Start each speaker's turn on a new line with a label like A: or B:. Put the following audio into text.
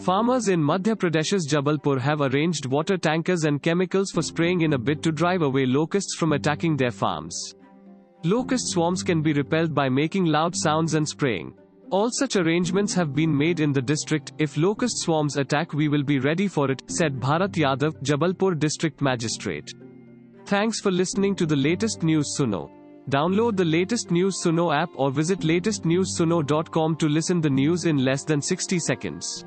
A: Farmers in Madhya Pradesh's Jabalpur have arranged water tankers and chemicals for spraying in a bid to drive away locusts from attacking their farms. Locust swarms can be repelled by making loud sounds and spraying. All such arrangements have been made in the district. If locust swarms attack, we will be ready for it, said Bharat Yadav, Jabalpur District Magistrate. Thanks for listening to the latest news Suno. Download the latest news Suno app or visit latestnewsuno.com to listen the news in less than 60 seconds.